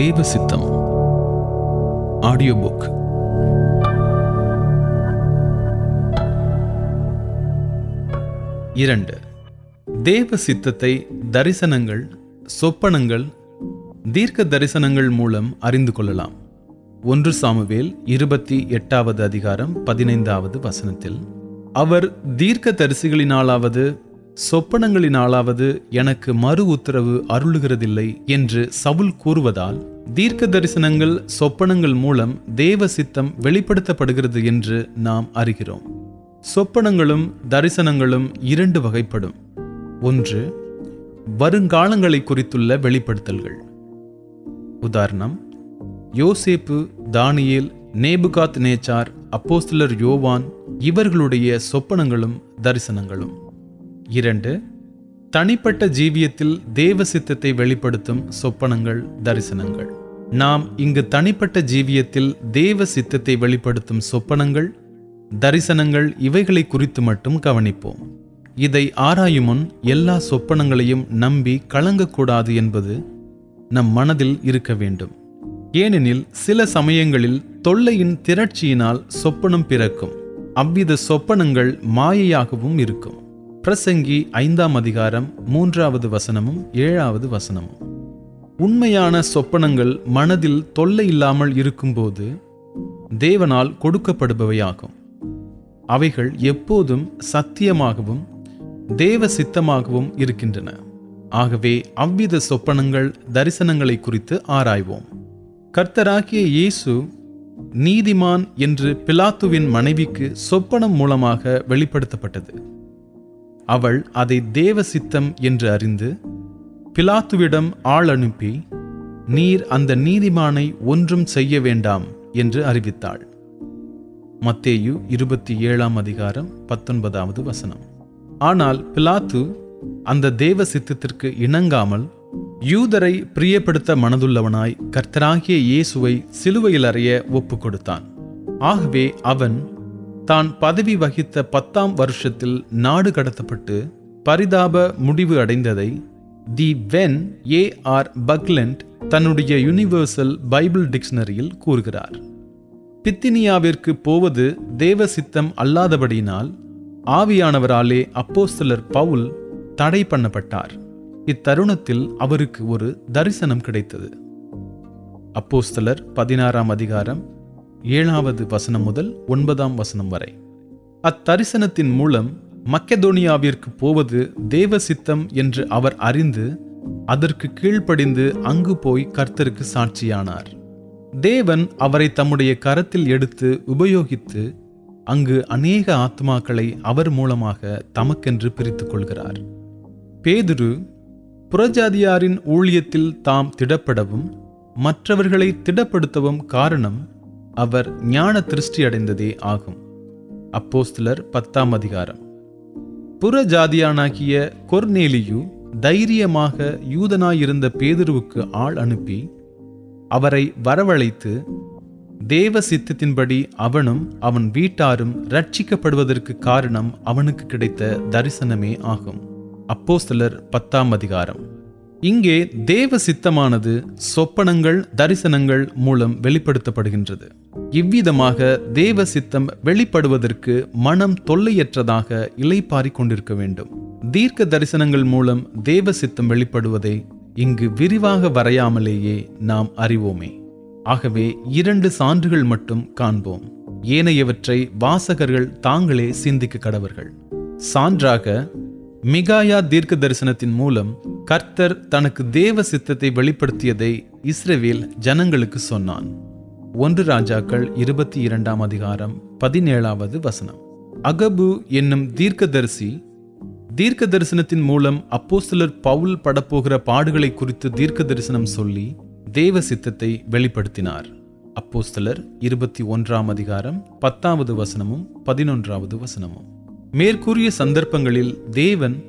தேவ சித்தம் audio book இரண்டு. தேவ சித்தத்தை தரிசனங்கள் சொப்பனங்கள் தீர்க்க தரிசனங்கள் மூலம் அறிந்து கொள்ளலாம். ஒன்று சாமுவேல் இருபத்தி எட்டாவது அதிகாரம் பதினைந்தாவது வசனத்தில் அவர் தீர்க்க தரிசிகளினாலாவது சொப்பனங்களினாலாவது எனக்கு மறு உத்தரவு அருளுகிறதில்லை என்று சவுல் கூறுவதால் தீர்க்க தரிசனங்கள் சொப்பனங்கள் மூலம் தேவ சித்தம் வெளிப்படுத்தப்படுகிறது என்று நாம் அறிகிறோம். சொப்பனங்களும் தரிசனங்களும் இரண்டு வகைப்படும். ஒன்று வருங்காலங்களை குறித்துள்ள வெளிப்படுத்தல்கள். உதாரணம் யோசேப்பு தானியேல் நேபுகாத் நேச்சார் அப்போஸ்தலர் யோவான் இவர்களுடைய சொப்பனங்களும் தரிசனங்களும். இரண்டு தனிப்பட்ட ஜீவியத்தில் தேவ சித்தத்தை வெளிப்படுத்தும் சொப்பனங்கள் தரிசனங்கள். நாம் இங்கு தனிப்பட்ட ஜீவியத்தில் தேவ சித்தத்தை வெளிப்படுத்தும் சொப்பனங்கள் தரிசனங்கள் இவைகளை குறித்து மட்டும் கவனிப்போம். இதை ஆராயும் முன் எல்லா சொப்பனங்களையும் நம்பி கலங்கக்கூடாது என்பது நம் மனதில் இருக்க வேண்டும். ஏனெனில் சில சமயங்களில் தொல்லையின் திரட்சியினால் சொப்பனம் பிறக்கும். அவ்வித சொப்பனங்கள் மாயையாகவும் இருக்கும். பிரசங்கி ஐந்தாம் அதிகாரம் மூன்றாவது வசனமும் ஏழாவது வசனமும். உண்மையான சொப்பனங்கள் மனதில் தொல்லை இல்லாமல் இருக்கும்போது தேவனால் கொடுக்கப்படுபவையாகும். அவைகள் எப்போதும் சத்தியமாகவும் தேவ சித்தமாகவும் இருக்கின்றன. ஆகவே அவ்வித சொப்பனங்கள் தரிசனங்களை குறித்து ஆராய்வோம். கர்த்தராகிய இயேசு நீதிமான் என்று பிலாத்துவின் மனைவிக்கு சொப்பனம் மூலமாக வெளிப்படுத்தப்பட்டது. அவள் அதை தேவ சித்தம் என்று அறிந்து பிலாத்துவிடம் ஆள் அனுப்பி நீர் அந்த நீதிமானை ஒன்றும் செய்ய வேண்டாம் என்று அறிவித்தாள். மத்தேயு இருபத்தி ஏழாம் அதிகாரம் பத்தொன்பதாவது வசனம். ஆனால் பிலாத்து அந்த தேவ சித்தத்திற்கு இணங்காமல் யூதரை பிரியப்படுத்த மனதுள்ளவனாய் கர்த்தராகிய இயேசுவை சிலுவையில் அறைய ஒப்பு கொடுத்தான் ஆகவே அவன் தான் பதவி வகித்த பத்தாம் வருஷத்தில் நாடு கடத்தப்பட்டு பரிதாப முடிவு அடைந்ததை தி வென் ஏ ஆர் பக்லண்ட் தன்னுடைய யுனிவர்சல் பைபிள் டிக்ஷனரியில் கூறுகிறார். பித்தினியாவிற்கு போவது தேவ சித்தம் அல்லாதபடியினால் ஆவியானவராலே அப்போஸ்தலர் பவுல் தடை பண்ணப்பட்டார். இத்தருணத்தில் அவருக்கு ஒரு தரிசனம் கிடைத்தது. அப்போஸ்தலர் பதினாறாம் அதிகாரம் ஏழாவது வசனம் முதல் ஒன்பதாம் வசனம் வரை. அத்தரிசனத்தின் மூலம் மக்கெதோனியாவிற்கு போவது தேவ சித்தம் என்று அவர் அறிந்து அதற்கு கீழ்ப்படிந்து அங்கு போய் கர்த்தருக்கு சாட்சியானார். தேவன் அவரை தம்முடைய கரத்தில் எடுத்து உபயோகித்து அங்கு அநேக ஆத்மாக்களை அவர் மூலமாக தமக்கென்று பிரித்துக் கொள்கிறார். பேதுரு புறஜாதியாரின் ஊழியத்தில் தாம் திடப்படவும் மற்றவர்களை திடப்படுத்தவும் காரணம் அவர் ஞான திருஷ்டி அடைந்ததே ஆகும். அப்போஸ்தலர் பத்தாம் அதிகாரம். புற ஜாதியானாகிய கொர்நேலியு தைரியமாக யூதனாயிருந்த பேதுருவுக்கு ஆள் அனுப்பி அவரை வரவழைத்து தேவ சித்தத்தின்படி அவனும் அவன் வீட்டாரும் ரட்சிக்கப்படுவதற்கு காரணம் அவனுக்கு கிடைத்த தரிசனமே ஆகும். அப்போஸ்தலர் பத்தாம் அதிகாரம். இங்கே தேவ சித்தமானது சொப்பனங்கள் தரிசனங்கள் மூலம் வெளிப்படுத்தப்படுகின்றது. இவ்விதமாக தேவ சித்தம் வெளிப்படுவதற்கு மனம் தொல்லையற்றதாக இலைப்பாரிக் கொண்டிருக்க வேண்டும். தீர்க்க தரிசனங்கள் மூலம் தேவ சித்தம் வெளிப்படுவதை இங்கு விரிவாக வரையாமலேயே நாம் அறிவோமே. ஆகவே இரண்டு சான்றுகள் மட்டும் காண்போம். ஏனையவற்றை வாசகர்கள் தாங்களே சிந்திக்க கடவர்கள். சான்றாக மிகாயா தீர்க்க தரிசனத்தின் மூலம் கர்த்தர் தனக்கு தேவ சித்தத்தை வெளிப்படுத்தியதை இஸ்ரேவேல் ஜனங்களுக்கு சொன்னான். ஒன்று ராஜாக்கள் இருபத்தி இரண்டாம் அதிகாரம் பதினேழாவது வசனம். அகபு என்னும் தீர்க்கதரிசி தீர்க்க தரிசனத்தின் மூலம் அப்போஸ்தலர் பவுல் படப்போகிற பாடுகளை குறித்து தீர்க்க தரிசனம் சொல்லி தேவ சித்தத்தை வெளிப்படுத்தினார். அப்போஸ்தலர் இருபத்தி ஒன்றாம் அதிகாரம் பத்தாவது வசனமும் பதினொன்றாவது வசனமும். மேற்கூறிய சந்தர்ப்பங்களில் தேவன்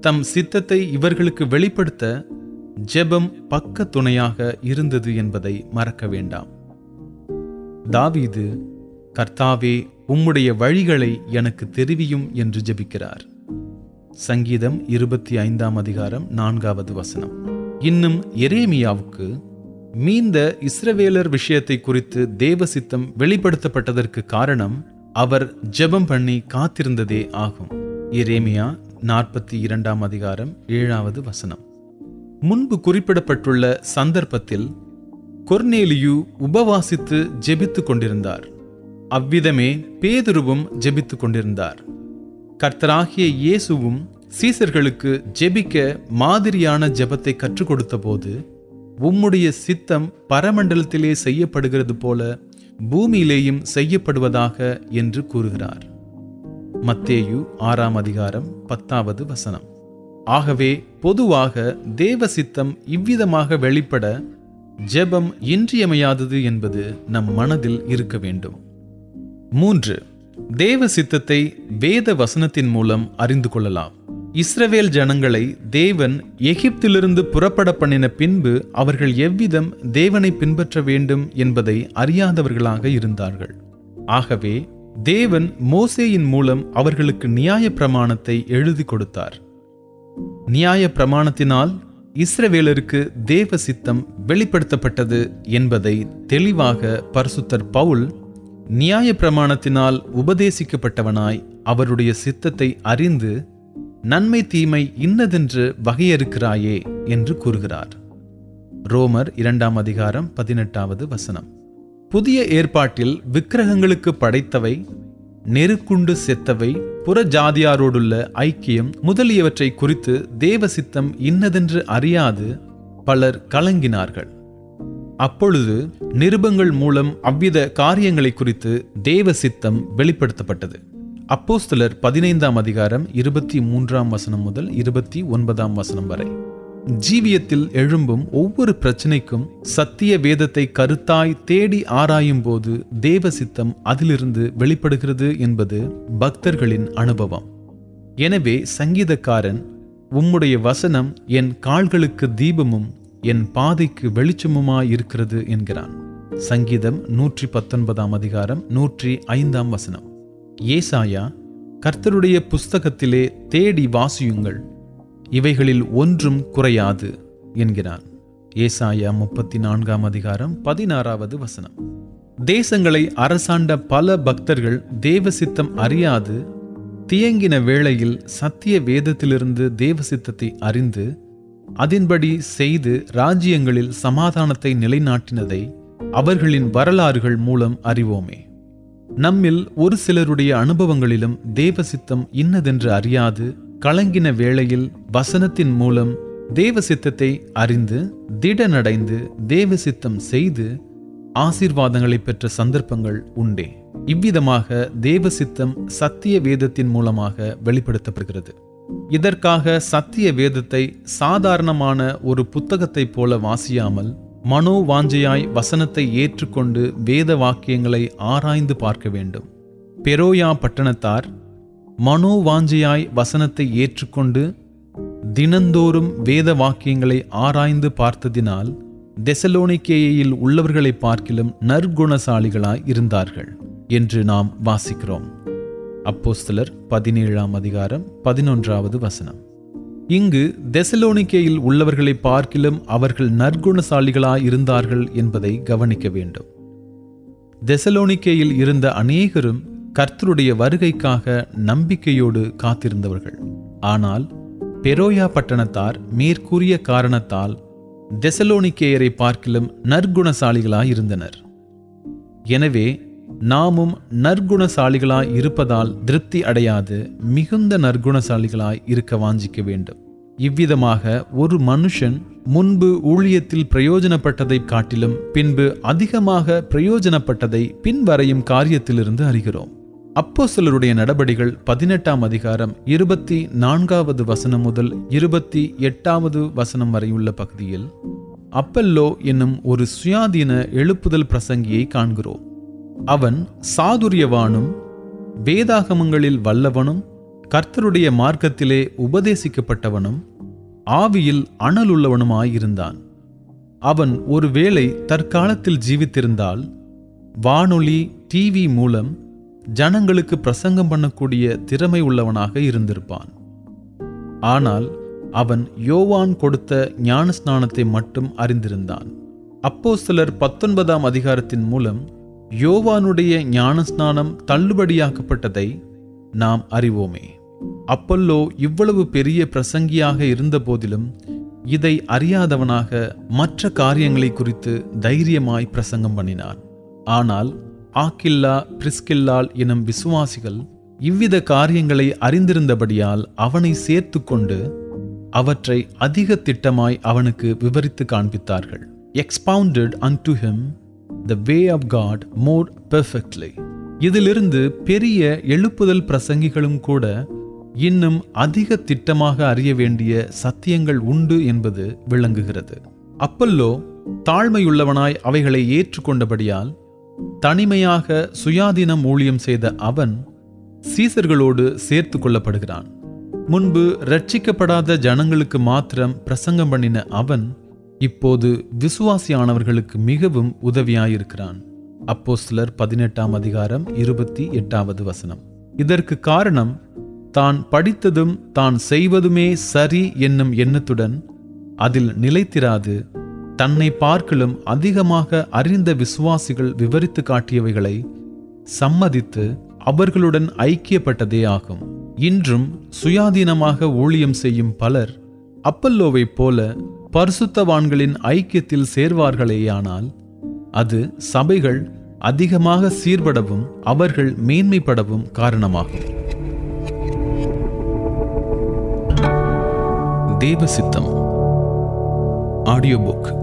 தம் சித்தத்தை இவர்களுக்கு வெளிப்படுத்த ஜெபம் பக்க துணையாக இருந்தது என்பதை மறக்க வேண்டாம். தாவீது கர்த்தாவே உம்முடைய வழிகளை எனக்கு தெரிவியும் என்று ஜெபிக்கிறார். சங்கீதம் இருபத்தி ஐந்தாம் அதிகாரம் நான்காவது வசனம். இன்னும் எரேமியாவுக்கு மீந்த இஸ்ரவேலர் விஷயத்தை குறித்து தேவ சித்தம் வெளிப்படுத்தப்பட்டதற்கு காரணம் அவர் ஜெபம் பண்ணி காத்திருந்ததே ஆகும். இரேமியா நாற்பத்தி இரண்டாம் அதிகாரம் ஏழாவது வசனம். முன்பு குறிப்பிடப்பட்டுள்ள சந்தர்ப்பத்தில் கொர்னேலியு உபவாசித்து ஜெபித்துக் கொண்டிருந்தார். அவ்விதமே பேதுருவும் ஜெபித்துக் கொண்டிருந்தார். கர்த்தராகிய இயேசுவும் சீசர்களுக்கு ஜெபிக்க மாதிரியான ஜெபத்தை கற்றுக் கொடுத்தபோது உம்முடைய சித்தம் பரமண்டலத்திலே செய்யப்படுகிறது போல பூமியிலேயும் செய்யப்படுவதாக என்று கூறுகிறார். மத்தேயு ஆறாம் அதிகாரம் பத்தாவது வசனம். ஆகவே பொதுவாக தேவ சித்தம் இவ்விதமாக வெளிப்பட ஜெபம் இன்றியமையாதது என்பது நம் மனதில் இருக்க வேண்டும். மூன்று தேவ சித்தத்தை வேத வசனத்தின் மூலம் அறிந்து கொள்ளலாம். இஸ்ரவேல் ஜனங்களை தேவன் எகிப்திலிருந்து புறப்பட பண்ணின பின்பு அவர்கள் எவ்விதம் தேவனை பின்பற்ற வேண்டும் என்பதை அறியாதவர்களாக இருந்தார்கள். ஆகவே தேவன் மோசேயின் மூலம் அவர்களுக்கு நியாய பிரமாணத்தை எழுதி கொடுத்தார். நியாய பிரமாணத்தினால் இஸ்ரவேலருக்கு தேவ சித்தம் வெளிப்படுத்தப்பட்டது என்பதை தெளிவாக பரிசுத்தர் பவுல் நியாய பிரமாணத்தினால் உபதேசிக்கப்பட்டவனாய் அவருடைய சித்தத்தை அறிந்து நன்மை தீமை இன்னதென்று வகையறுக்கிறாயே என்று கூறுகிறார். ரோமர் இரண்டாம் அதிகாரம் பதினெட்டாவது வசனம். புதிய ஏற்பாட்டில் விக்கிரகங்களுக்கு படைத்தவை நெருக்குண்டு செத்தவை புற ஜாதியாரோடுள்ள ஐக்கியம் முதலியவற்றை குறித்து தேவ சித்தம் இன்னதென்று அறியாது பலர் கலங்கினார்கள். அப்பொழுது நிருபங்கள் மூலம் அவ்வித காரியங்களை குறித்து தேவ சித்தம் வெளிப்படுத்தப்பட்டது. அப்போஸ்தலர் பதினைந்தாம் அதிகாரம் இருபத்தி மூன்றாம் வசனம் முதல் இருபத்தி ஒன்பதாம் வசனம் வரை. ஜீவியத்தில் எழும்பும் ஒவ்வொரு பிரச்சனைக்கும் சத்திய வேதத்தை கருத்தாய் தேடி ஆராயும் போது தேவ சித்தம் அதிலிருந்து வெளிப்படுகிறது என்பது பக்தர்களின் அனுபவம். எனவே சங்கீதக்காரன் உம்முடைய வசனம் என் கால்களுக்கு தீபமும் என் பாதைக்கு வெளிச்சமுமாயிருக்கிறது என்கிறான். சங்கீதம் நூற்றி பத்தொன்பதாம் அதிகாரம் நூற்றி ஐந்தாம் வசனம். ஏசாயா கர்த்தருடைய புஸ்தகத்திலே தேடி வாசியுங்கள். இவைகளில் ஒன்றும் குறையாது என்கிறான். ஏசாயா முப்பத்தி நான்காம் அதிகாரம் பதினாறாவது வசனம். தேசங்களை அரசாண்ட பல பக்தர்கள் தேவ சித்தம் அறியாது தியங்கின வேளையில் சத்திய வேதத்திலிருந்து தேவ சித்தத்தை அறிந்து அதன்படி செய்து ராஜ்யங்களில் சமாதானத்தை நிலைநாட்டினதை அவர்களின் வரலாறுகள் மூலம் அறிவோமே. நம்மில் ஒரு சிலருடைய அனுபவங்களிலும் தேவசித்தம் இன்னதென்று அறியாது. கலங்கின வேளையில் வசனத்தின் மூலம் தேவ சித்தத்தை அறிந்து திடனடைந்து தேவ சித்தம் செய்து ஆசீர்வாதங்களை பெற்ற சந்தர்ப்பங்கள் உண்டே. இவ்விதமாக தேவ சித்தம் சத்திய வேதத்தின் மூலமாக வெளிப்படுத்தப்படுகிறது. இதற்காக சத்திய வேதத்தை சாதாரணமான ஒரு புத்தகத்தைப் போல வாசியாமல் மனோவாஞ்சையாய் வசனத்தை ஏற்றுக்கொண்டு வேத வாக்கியங்களை ஆராய்ந்து பார்க்க வேண்டும். பெரோயா பட்டணத்தார் மனோவாஞ்சையாய் வசனத்தை ஏற்றுக்கொண்டு தினந்தோறும் வேத வாக்கியங்களை ஆராய்ந்து பார்த்ததினால் தெசலோனிக்கேயில் உள்ளவர்களை பார்க்கிலும் நற்குணசாலிகளாய் இருந்தார்கள் என்று நாம் வாசிக்கிறோம். அப்போஸ்தலர் பதினேழாம் அதிகாரம் பதினொன்றாவது வசனம். இங்கு தெசலோனிக்கேயில் உள்ளவர்களை பார்க்கிலும் அவர்கள் நற்குணசாலிகளாய் இருந்தார்கள் என்பதை கவனிக்க வேண்டும். தெசலோனிக்கேயில் இருந்த அநேகரும் கர்த்தருடைய வருகைக்காக நம்பிக்கையோடு காத்திருந்தவர்கள். ஆனால் பெரோயா பட்டணத்தார் மேற்கூறிய காரணத்தால் தெசலோனிக்கேயரை பார்க்கிலும் நற்குணசாலிகளாய் இருந்தனர் எனவே நாமும் நற்குணசாலிகளாய் இருப்பதால் திருப்தி அடையாது மிகுந்த நற்குணசாலிகளாய் இருக்க வாஞ்சிக்க வேண்டும். இவ்விதமாக ஒரு மனுஷன் முன்பு ஊழியத்தில் பிரயோஜனப்பட்டதை காட்டிலும் பின்பு அதிகமாக பிரயோஜனப்பட்டதை பின்வரையும் காரியத்திலிருந்து அறிகிறோம். அப்போ சிலருடைய நடபடிகள் பதினெட்டாம் அதிகாரம் இருபத்தி நான்காவது வசனம் முதல் இருபத்தி எட்டாவது வசனம் வரை உள்ள பகுதியில் அப்பல்லோ என்னும் ஒரு சுயாதீன எழுப்புதல் பிரசங்கியை காண்கிறோம். அவன் சாதுரியவானும் வேதாகமங்களில் வல்லவனும் கர்த்தருடைய மார்க்கத்திலே உபதேசிக்கப்பட்டவனும் ஆவியில் அனலுள்ளவனுமாயிருந்தான். அவன் ஒருவேளை தற்காலத்தில் ஜீவித்திருந்தால் வானொலி டிவி மூலம் ஜனங்களுக்கு பிரசங்கம் பண்ணக்கூடிய திறமை உள்ளவனாக இருந்திருப்பான். ஆனால் அவன் யோவான் கொடுத்த ஞானஸ்நானத்தை மட்டும் அறிந்திருந்தான். அப்போ சிலர் பத்தொன்பதாம் அதிகாரத்தின் மூலம் யோவானுடைய ஞானஸ்நானம் தள்ளுபடியாக்கப்பட்டதை நாம் அறிவோமே. அப்பல்லோ இவ்வளவு பெரிய பிரசங்கியாக இருந்த போதிலும் இதை அறியாதவனாக மற்ற காரியங்களை குறித்து தைரியமாய் பிரசங்கம் பண்ணினான். ஆனால் ஆக்கில்லா பிரிஸ்கில்லால் எனும் விசுவாசிகள் இவ்வித காரியங்களை அறிந்திருந்தபடியால் அவனை சேர்த்து கொண்டு அவற்றை அதிக திட்டமாய் அவனுக்கு விவரித்து காண்பித்தார்கள். Expounded to him the way of God more perfectly இதிலிருந்து பெரிய எழுப்புதல் பிரசங்கிகளும் கூட இன்னும் அதிக திட்டமாக அறிய வேண்டிய சத்தியங்கள் உண்டு என்பது விளங்குகிறது. அப்பல்லோ தாழ்மையுள்ளவனாய் அவைகளை ஏற்றுக்கொண்டபடியால் தனிமையாக சுயாதீனம் ஊழியம் செய்த அவன் சீசர்களோடு சேர்த்து கொள்ளப்படுகிறான். முன்பு ரட்சிக்கப்படாத ஜனங்களுக்கு மாத்திரம் பிரசங்கம் பண்ணின அவன் இப்போது விசுவாசியானவர்களுக்கு மிகவும் உதவியாயிருக்கிறான். அப்போஸ்தலர் பதினெட்டாம் அதிகாரம் இருபத்தி எட்டாவது வசனம். இதற்கு காரணம் தான் படித்ததும் தான் செய்வதுமே சரி என்னும் எண்ணத்துடன் அதில் நிலைத்திராது தன்னை பார்க்கலும் அதிகமாக அறிந்த விசுவாசிகள் விவரித்து காட்டியவைகளை சம்மதித்து அவர்களுடன் ஐக்கியப்பட்டதே ஆகும். இன்றும் சுயாதீனமாக ஊழியம் செய்யும் பலர் அப்பல்லோவைப் போல பரிசுத்தவான்களின் ஐக்கியத்தில் சேர்வார்களேயானால் அது சபைகள் அதிகமாக சீர்படவும் அவர்கள் மேன்மைப்படவும் காரணமாகும். தேவசித்தம் ஆடியோ புக்